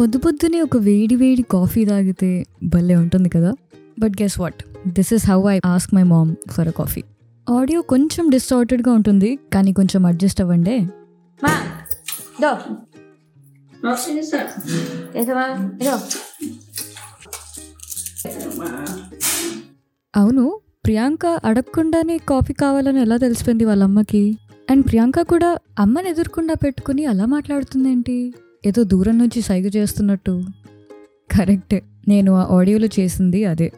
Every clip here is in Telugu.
పొద్దు పొద్దునే ఒక వేడి వేడి కాఫీ తాగితే భలే ఉంటుంది కదా? But guess what this is how I ask my mom for a coffee audio కొంచెం డిస్టార్టెడ్గా ఉంటుంది కానీ కొంచెం అడ్జస్ట్ అవ్వండి. అవును ప్రియాంక అడగకుండానే కాఫీ కావాలని ఎలా తెలిసిపోయింది వాళ్ళ అమ్మకి? అండ్ ప్రియాంక కూడా అమ్మని ఎదుర్కొండా పెట్టుకుని అలా మాట్లాడుతుందేంటి? ఏదో దూరం నుంచి సైగ చేస్తున్నట్టు. కరెక్ట్. నేను ఆ ఆడియోలో చేసింది అదే.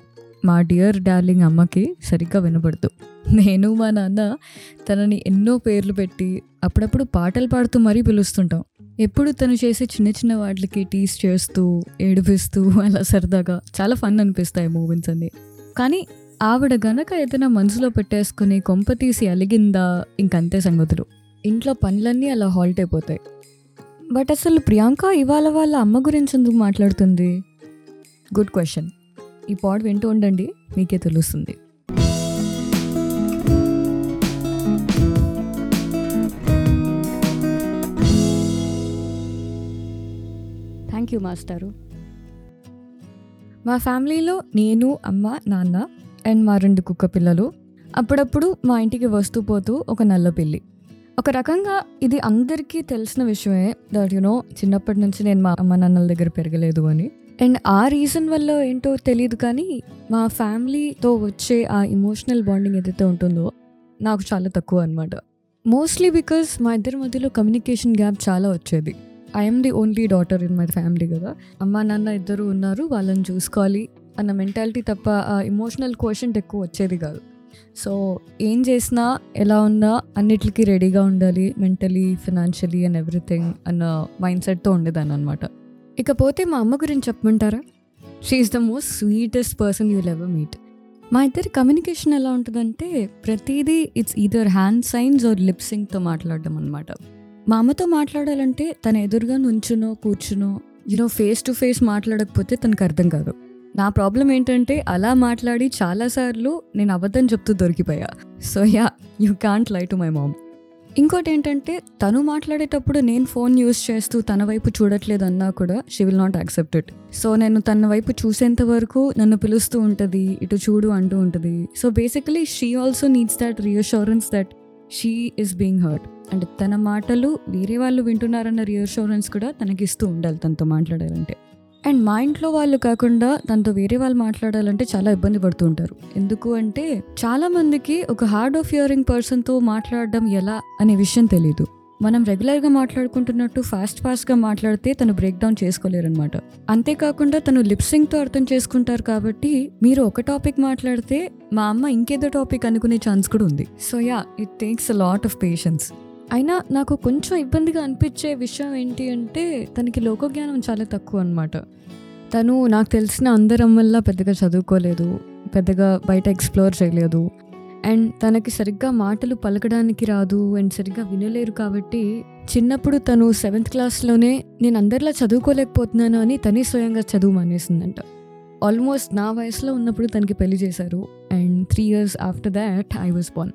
మా డియర్ డార్లింగ్ అమ్మకి సరిగ్గా వినపడదు నేను మా నాన్న తనని ఎన్నో పేర్లు పెట్టి అప్పుడప్పుడు పాటలు పాడుతూ మరీ పిలుస్తుంటాం. ఎప్పుడు తను చేసే చిన్న చిన్న వాటికి టీస్ చేస్తూ ఏడిపిస్తూ అలా సరదాగా చాలా ఫన్ అనిపిస్తాయి మూమెంట్స్ అన్ని. కానీ ఆవిడ గనక ఏదైనా మనసులో పెట్టేసుకుని కొంప తీసి అలిగిందా ఇంకంతే సంగతులు. ఇంట్లో పనులన్నీ అలా హాల్ట్ అయిపోతాయి. బట్ అసలు ప్రియాంక ఇవాళ వాళ్ళ అమ్మ గురించి ఎందుకు మాట్లాడుతుంది? గుడ్ క్వశ్చన్ ఈ పాడ్ వింటూ ఉండండి మీకే తెలుస్తుంది. థ్యాంక్ యూ మాస్టారు మా ఫ్యామిలీలో నేను అమ్మ నాన్న అండ్ మా రెండు కుక్క పిల్లలు. అప్పుడప్పుడు మా ఇంటికి వస్తూ పోతూ ఒక నల్ల పిల్లి. ఒక రకంగా ఇది అందరికీ తెలిసిన విషయమే. దట్ యునో చిన్నప్పటి నుంచి నేను మా అమ్మ నాన్నల దగ్గర పెరగలేదు అని. అండ్ ఆ రీజన్ వల్ల ఏంటో తెలియదు కానీ మా ఫ్యామిలీతో వచ్చే ఆ ఇమోషనల్ బాండింగ్ ఏదైతే ఉంటుందో నాకు చాలా తక్కువ అనమాట మోస్ట్లీ బికాస్ మా ఇద్దరి మధ్యలో కమ్యూనికేషన్ గ్యాప్ చాలా వచ్చేది. I'm the only daughter in my family కదా. అమ్మ నాన్న ఇద్దరు ఉన్నారు వాళ్ళని చూసుకోవాలి అన్న మెంటాలిటీ తప్ప ఆ ఇమోషనల్ క్వశ్చన్ ఎక్కువ వచ్చేది కాదు. సో ఏం చేసినా ఎలా ఉన్నా అన్నిటికీ రెడీగా ఉండాలి మెంటలీ ఫినాన్షియలీ అండ్ ఎవ్రీథింగ్ అన్న మైండ్ సెట్తో ఉండేదాన్ని అనమాట ఇకపోతే మా అమ్మ గురించి చెప్పమంటారా? She is the most sweetest person you'll ever meet మా ఇద్దరి కమ్యూనికేషన్ ఎలా ఉంటుందంటే ప్రతిదీ it's either hand signs or లిప్సింగ్తో మాట్లాడడం అనమాట మా అమ్మతో మాట్లాడాలంటే తన ఎదురుగా నుంచునో కూర్చునో you know face to face మాట్లాడకపోతే తనకు అర్థం కాదు. నా ప్రాబ్లం ఏంటంటే అలా మాట్లాడి చాలాసార్లు నేను అబద్ధం చెప్తూ దొరికిపోయా. So yeah you can't lie to my mom ఇంకోటి ఏంటంటే తను మాట్లాడేటప్పుడు నేను ఫోన్ యూస్ చేస్తూ తన వైపు చూడట్లేదు అన్నా కూడా she will not accept it so నేను తన వైపు చూసేంత వరకు నన్ను పిలుస్తూ ఉంటుంది ఇటు చూడు అంటూ ఉంటుంది. So basically she also needs that reassurance that she is being hurt అంటే తన మాటలు వేరే వాళ్ళు వింటున్నారన్న రియాష్యూరెన్స్ కూడా తనకిస్తూ ఉండాలి తనతో మాట్లాడాలంటే. అండ్ మా ఇంట్లో వాళ్ళు కాకుండా తనతో వేరే వాళ్ళు మాట్లాడాలంటే చాలా ఇబ్బంది పడుతూ ఉంటారు. ఎందుకు అంటే చాలా మందికి ఒక హార్డ్ ఆఫ్ హియరింగ్ పర్సన్తో మాట్లాడడం ఎలా అనే విషయం తెలియదు మనం రెగ్యులర్గా మాట్లాడుకుంటున్నట్టు ఫాస్ట్ ఫాస్ట్గా మాట్లాడితే తను బ్రేక్ డౌన్ చేసుకోలేరనమాట అంతేకాకుండా తను లిప్సింగ్తో అర్థం చేసుకుంటారు కాబట్టి మీరు ఒక టాపిక్ మాట్లాడితే మా అమ్మ ఇంకేదో టాపిక్ అనుకునే ఛాన్స్ కూడా ఉంది. So yeah it takes a lot of patience అయినా నాకు కొంచెం ఇబ్బందిగా అనిపించే విషయం ఏంటి అంటే తనకి లోకజ్ఞానం చాలా తక్కువ అనమాట తను నాకు తెలిసిన అందరం వల్ల పెద్దగా చదువుకోలేదు పెద్దగా బయట ఎక్స్ప్లోర్ చేయలేదు. అండ్ తనకి సరిగ్గా మాటలు పలకడానికి రాదు అండ్ సరిగ్గా వినలేరు కాబట్టి చిన్నప్పుడు తను సెవెంత్ క్లాస్లోనే నేను అందరిలా చదువుకోలేకపోతున్నాను అని తనే స్వయంగా చదువు మానేసిందంట. ఆల్మోస్ట్ నా వయసులో ఉన్నప్పుడు తనకి పెళ్ళి చేశారు. And three years after that I was born.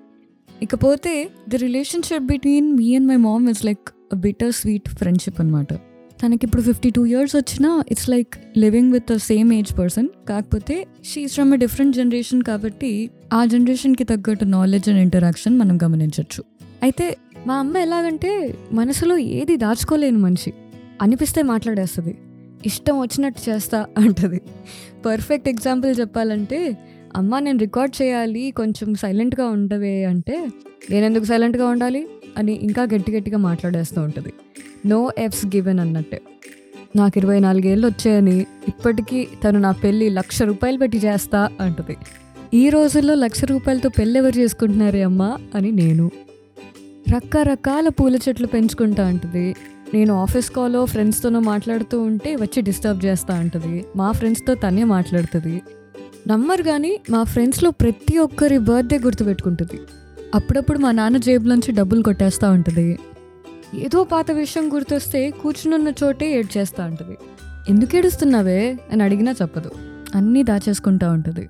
ఇకపోతే the relationship between me and my mom is like bitter sweet friendship అనమాట తనకి ఇప్పుడు ఫిఫ్టీ టూ ఇయర్స్ వచ్చినా it's like living with the same age person కాకపోతే she is from a different generation కాబట్టి ఆ జనరేషన్కి తగ్గట్టు నాలెడ్జ్ అండ్ ఇంటరాక్షన్ మనం గమనించవచ్చు అయితే మా అమ్మ ఎలాగంటే మనసులో ఏది దాచుకోలేని మనిషి. అనిపిస్తే మాట్లాడేస్తుంది. ఇష్టం వచ్చినట్టు చేస్తా అంటది. పర్ఫెక్ట్ ఎగ్జాంపుల్ చెప్పాలంటే అమ్మ నేను రికార్డ్ చేయాలి కొంచెం సైలెంట్గా ఉండవే అంటే నేను ఎందుకు సైలెంట్గా ఉండాలి అని ఇంకా గట్టి గట్టిగా మాట్లాడేస్తూ ఉంటుంది. నో ఎఫ్స్ గివెన్ అన్నట్టే. నాకు ఇరవై నాలుగేళ్ళు వచ్చాయని ఇప్పటికీ తను నా పెళ్ళి లక్ష రూపాయలు పెట్టి చేస్తా అంటుంది. ఈ రోజుల్లో లక్ష రూపాయలతో పెళ్ళి ఎవరు చేసుకుంటున్నారే అమ్మా? అని నేను. రకరకాల పూల చెట్లు పెంచుకుంటా అంటుంది. నేను ఆఫీస్ కాల్లో ఫ్రెండ్స్తోనో మాట్లాడుతూ ఉంటే వచ్చి డిస్టర్బ్ చేస్తా అంటుంది. మా ఫ్రెండ్స్తో తనే మాట్లాడుతుంది. నమ్మరు కానీ మా ఫ్రెండ్స్లో ప్రతి ఒక్కరి బర్త్డే గుర్తుపెట్టుకుంటుంది అప్పుడప్పుడు మా నాన్న జేబులోంచి డబ్బులు కొట్టేస్తూ ఉంటుంది. ఏదో పాత విషయం గుర్తొస్తే కూర్చునున్న చోటే ఏడ్చేస్తూ ఉంటుంది. ఎందుకు ఏడుస్తున్నావే? అని అడిగినా చెప్పదు. అన్నీ దాచేసుకుంటూ ఉంటుంది.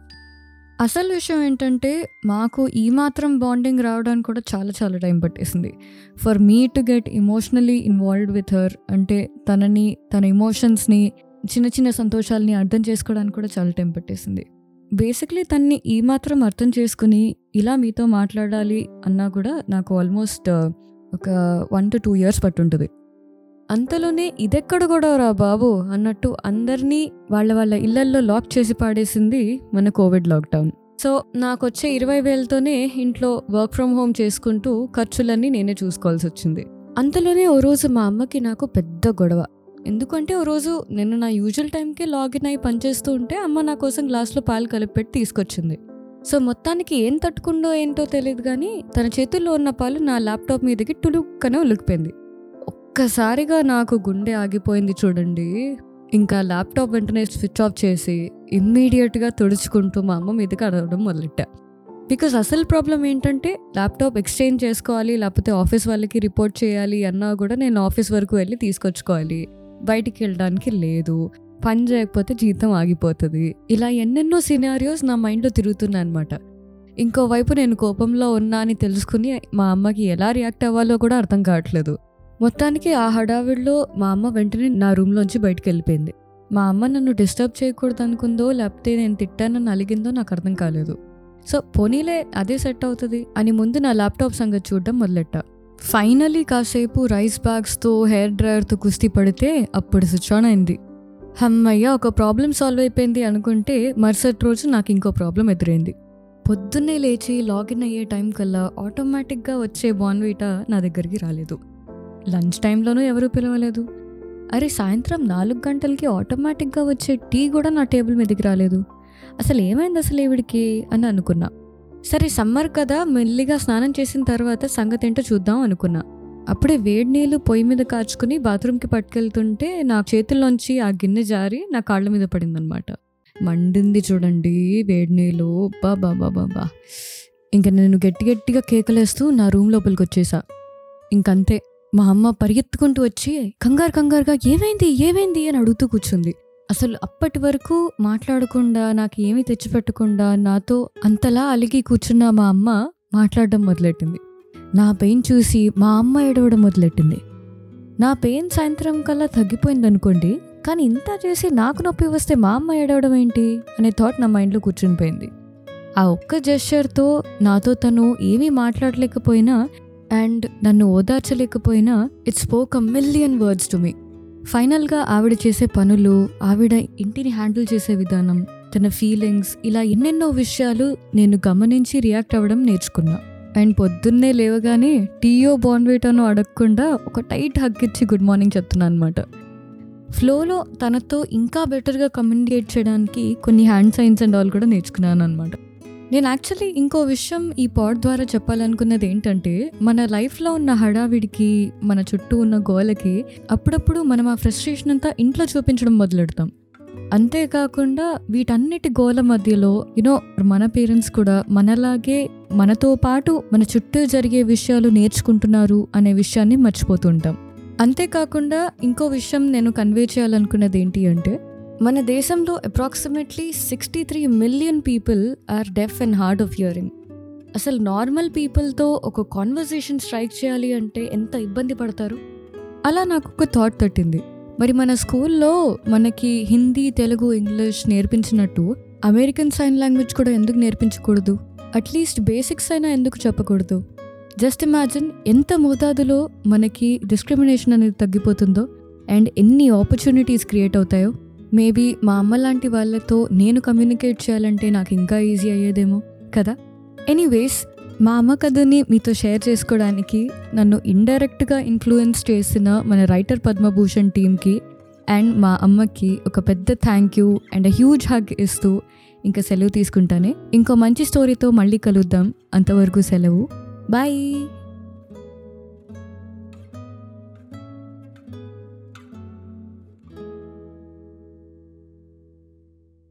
అసలు విషయం ఏంటంటే మాకు ఈ మాత్రం బాండింగ్ రావడానికి కూడా చాలా చాలా టైం పట్టేసింది. For me to get emotionally involved with her అంటే తనని తన ఇమోషన్స్ని చిన్న చిన్న సంతోషాలని అర్థం చేసుకోవడానికి కూడా చాలా టైం పట్టేసింది. బేసిక్లీ తన్ని ఈ మాత్రం అర్థం చేసుకుని ఇలా మీతో మాట్లాడాలి అన్నా కూడా నాకు ఆల్మోస్ట్ ఒక వన్ టు టూ ఇయర్స్ పట్టుంటుంది. అంతలోనే ఇదెక్కడ కూడా రా బాబు అన్నట్టు అందరినీ వాళ్ళ వాళ్ళ ఇళ్ళల్లో లాక్ చేసి పాడేసింది మన కోవిడ్ లాక్డౌన్. సో నాకు వచ్చే ఇరవై వేలతోనే ఇంట్లో వర్క్ ఫ్రమ్ హోమ్ చేసుకుంటూ ఖర్చులన్నీ నేనే చూసుకోవాల్సి వచ్చింది అంతలోనే ఓ రోజు మా అమ్మకి నాకు పెద్ద గొడవ. ఎందుకంటే ఓ రోజు నేను నా యూజువల్ టైంకి లాగిన్ అయి పనిచేస్తూ ఉంటే అమ్మ నా కోసం గ్లాస్లో పాలు కలిపెట్టి తీసుకొచ్చింది. సో మొత్తానికి ఏం తట్టుకుందో ఏంటో తెలియదు కానీ తన చేతుల్లో ఉన్న పాలు నా ల్యాప్టాప్ మీదకి టులుక్కనే ఉలికిపోయింది ఒక్కసారిగా నాకు గుండె ఆగిపోయింది చూడండి. ఇంకా ల్యాప్టాప్ వెంటనే స్విచ్ ఆఫ్ చేసి ఇమ్మీడియట్గా తుడుచుకుంటూ మా అమ్మ మీదకి అడగడం మొదలెట్టా. బికాస్ అసలు ప్రాబ్లం ఏంటంటే ల్యాప్టాప్ ఎక్స్చేంజ్ చేసుకోవాలి లేకపోతే ఆఫీస్ వాళ్ళకి రిపోర్ట్ చేయాలి అన్నా కూడా నేను ఆఫీస్ వరకు వెళ్ళి తీసుకొచ్చుకోవాలి. బయటికి వెళ్ళడానికి లేదు. పని చేయకపోతే జీతం ఆగిపోతుంది. ఇలా ఎన్నెన్నో సినారియోస్ నా మైండ్లో తిరుగుతున్నాయి అనమాట ఇంకోవైపు నేను కోపంలో ఉన్నా అని తెలుసుకుని మా అమ్మకి ఎలా రియాక్ట్ అవ్వాలో కూడా అర్థం కావట్లేదు. మొత్తానికి ఆ హడావిడిలో మా అమ్మ వెంటనే నా రూమ్లోంచి బయటికి వెళ్ళిపోయింది. మా అమ్మ నన్ను డిస్టర్బ్ చేయకూడదు అనుకుందో లేకపోతే నేను తిట్టానని అలిగిందో నాకు అర్థం కాలేదు. సో పోనీలే అదే సెట్ అవుతుంది అని ముందు నా ల్యాప్టాప్ సంగతి చూడడం మొదలెట్టా. ఫైనలీ కాసేపు రైస్ బ్యాగ్స్తో హెయిర్ డ్రైయర్తో కుస్తీ పడితే అప్పుడు స్విచ్ ఆన్ అయింది. హమ్మయ్య ఒక ప్రాబ్లం సాల్వ్ అయిపోయింది అనుకుంటే మరుసటి రోజు నాకు ఇంకో ప్రాబ్లం ఎదురైంది. పొద్దున్నే లేచి లాగిన్ అయ్యే టైం కల్లా ఆటోమేటిక్గా వచ్చే బాన్వీటా నా దగ్గరికి రాలేదు. లంచ్ టైంలోనూ ఎవరూ పిలవలేదు. అరే సాయంత్రం నాలుగు గంటలకి ఆటోమేటిక్గా వచ్చే టీ కూడా నా టేబుల్ మీదకి రాలేదు. అసలు ఏమైంది అసలు ఈవిడికి? అని అనుకున్నా. సరే సమ్మర్ కదా మెల్లిగా స్నానం చేసిన తర్వాత సంగతి ఏంటో చూద్దాం అనుకున్నా. అప్పుడే వేడి నీళ్ళు పొయ్యి మీద కాచుకుని బాత్రూమ్కి పట్టుకెళ్తుంటే నా చేతుల్లోంచి ఆ గిన్నె జారి నా కాళ్ళ మీద పడిందనమాట మండింది చూడండి వేడి నీళ్ళు. బాబా బాబా బా ఇంకా నేను గట్టి గట్టిగా కేకలేస్తూ నా రూమ్ లోపలికి వచ్చేసా. ఇంకంతే. మా అమ్మ పరిగెత్తుకుంటూ వచ్చి కంగారు కంగారుగా ఏమైంది ఏమైంది? అని అడుగుతూ కూర్చుంది. అసలు అప్పటి వరకు మాట్లాడకుండా నాకు ఏమీ తెచ్చిపెట్టకుండా నాతో అంతలా అలిగి కూర్చున్న మా అమ్మ మాట్లాడడం మొదలెట్టింది. నా పెయిన్ చూసి మా అమ్మ ఏడవడం మొదలెట్టింది. నా పెయిన్ సాయంత్రం కల్లా తగ్గిపోయింది అనుకోండి కానీ ఇంత చేసి నాకు నొప్పి వస్తే మా అమ్మ ఏడవడం ఏంటి? అనే థాట్ నా మైండ్లో కూర్చునిపోయింది. ఆ ఒక్క జెస్చర్తో నాతో తను ఏమీ మాట్లాడలేకపోయినా అండ్ నన్ను ఓదార్చలేకపోయినా it spoke a million words to me. ఫైనల్గా ఆవిడ చేసే పనులు ఆవిడ ఇంటిని హ్యాండిల్ చేసే విధానం తన ఫీలింగ్స్ ఇలా ఎన్నెన్నో విషయాలు నేను గమనించి రియాక్ట్ అవ్వడం నేర్చుకున్నా. అండ్ పొద్దున్నే లేవగానే టీయో బాన్వేటానో అడగకుండా ఒక టైట్ హగ్ ఇచ్చి గుడ్ మార్నింగ్ చెప్తున్నాను అనమాట ఫ్లోలో తనతో ఇంకా బెటర్గా కమ్యూనికేట్ చేయడానికి కొన్ని హ్యాండ్ సైన్స్ అండ్ ఆల్ కూడా నేర్చుకున్నాను అనమాట నేను యాక్చువల్లీ ఇంకో విషయం ఈ పాడ్ ద్వారా చెప్పాలనుకున్నది ఏంటంటే మన లైఫ్లో ఉన్న హడావిడికి మన చుట్టూ ఉన్న గోలకి అప్పుడప్పుడు మనం ఆ ఫ్రస్ట్రేషన్ అంతా ఇంట్లో చూపించడం మొదలెడతాం. అంతేకాకుండా వీటన్నిటి గోల మధ్యలో యునో మన పేరెంట్స్ కూడా మనలాగే మనతో పాటు మన చుట్టూ జరిగే విషయాలు నేర్చుకుంటున్నారు అనే విషయాన్ని మర్చిపోతుంటాం అంతేకాకుండా ఇంకో విషయం నేను కన్వే చేయాలనుకున్నది ఏంటి అంటే మన దేశంలో approximately sixty three million people are deaf and hard of hearing అసలు నార్మల్ పీపుల్తో ఒక కాన్వర్జేషన్ స్ట్రైక్ చేయాలి అంటే ఎంత ఇబ్బంది పడతారు? అలా నాకు ఒక థాట్ తట్టింది. మరి మన స్కూల్లో మనకి హిందీ తెలుగు ఇంగ్లీష్ నేర్పించినట్టు అమెరికన్ సైన్ లాంగ్వేజ్ కూడా ఎందుకు నేర్పించకూడదు? అట్లీస్ట్ బేసిక్స్ అయినా ఎందుకు చెప్పకూడదు? జస్ట్ ఇమాజిన్ ఎంత మోతాదులో మనకి డిస్క్రిమినేషన్ అనేది తగ్గిపోతుందో అండ్ ఎన్ని ఆపర్చునిటీస్ క్రియేట్ అవుతాయో. మేబీ మా అమ్మ లాంటి వాళ్ళతో నేను కమ్యూనికేట్ చేయాలంటే నాకు ఇంకా ఈజీ అయ్యేదేమో కదా? ఎనీవేస్ మా అమ్మ కథని మీతో షేర్ చేసుకోవడానికి నన్ను ఇండైరెక్ట్గా ఇన్ఫ్లుయెన్స్ చేసిన మన రైటర్ పద్మభూషణ్ టీమ్కి అండ్ మా అమ్మకి ఒక పెద్ద thank you and huge hug ఇస్తూ ఇంకా సెలవు తీసుకుంటానే. ఇంకో మంచి స్టోరీతో మళ్ళీ కలుద్దాం. అంతవరకు సెలవు. బాయ్!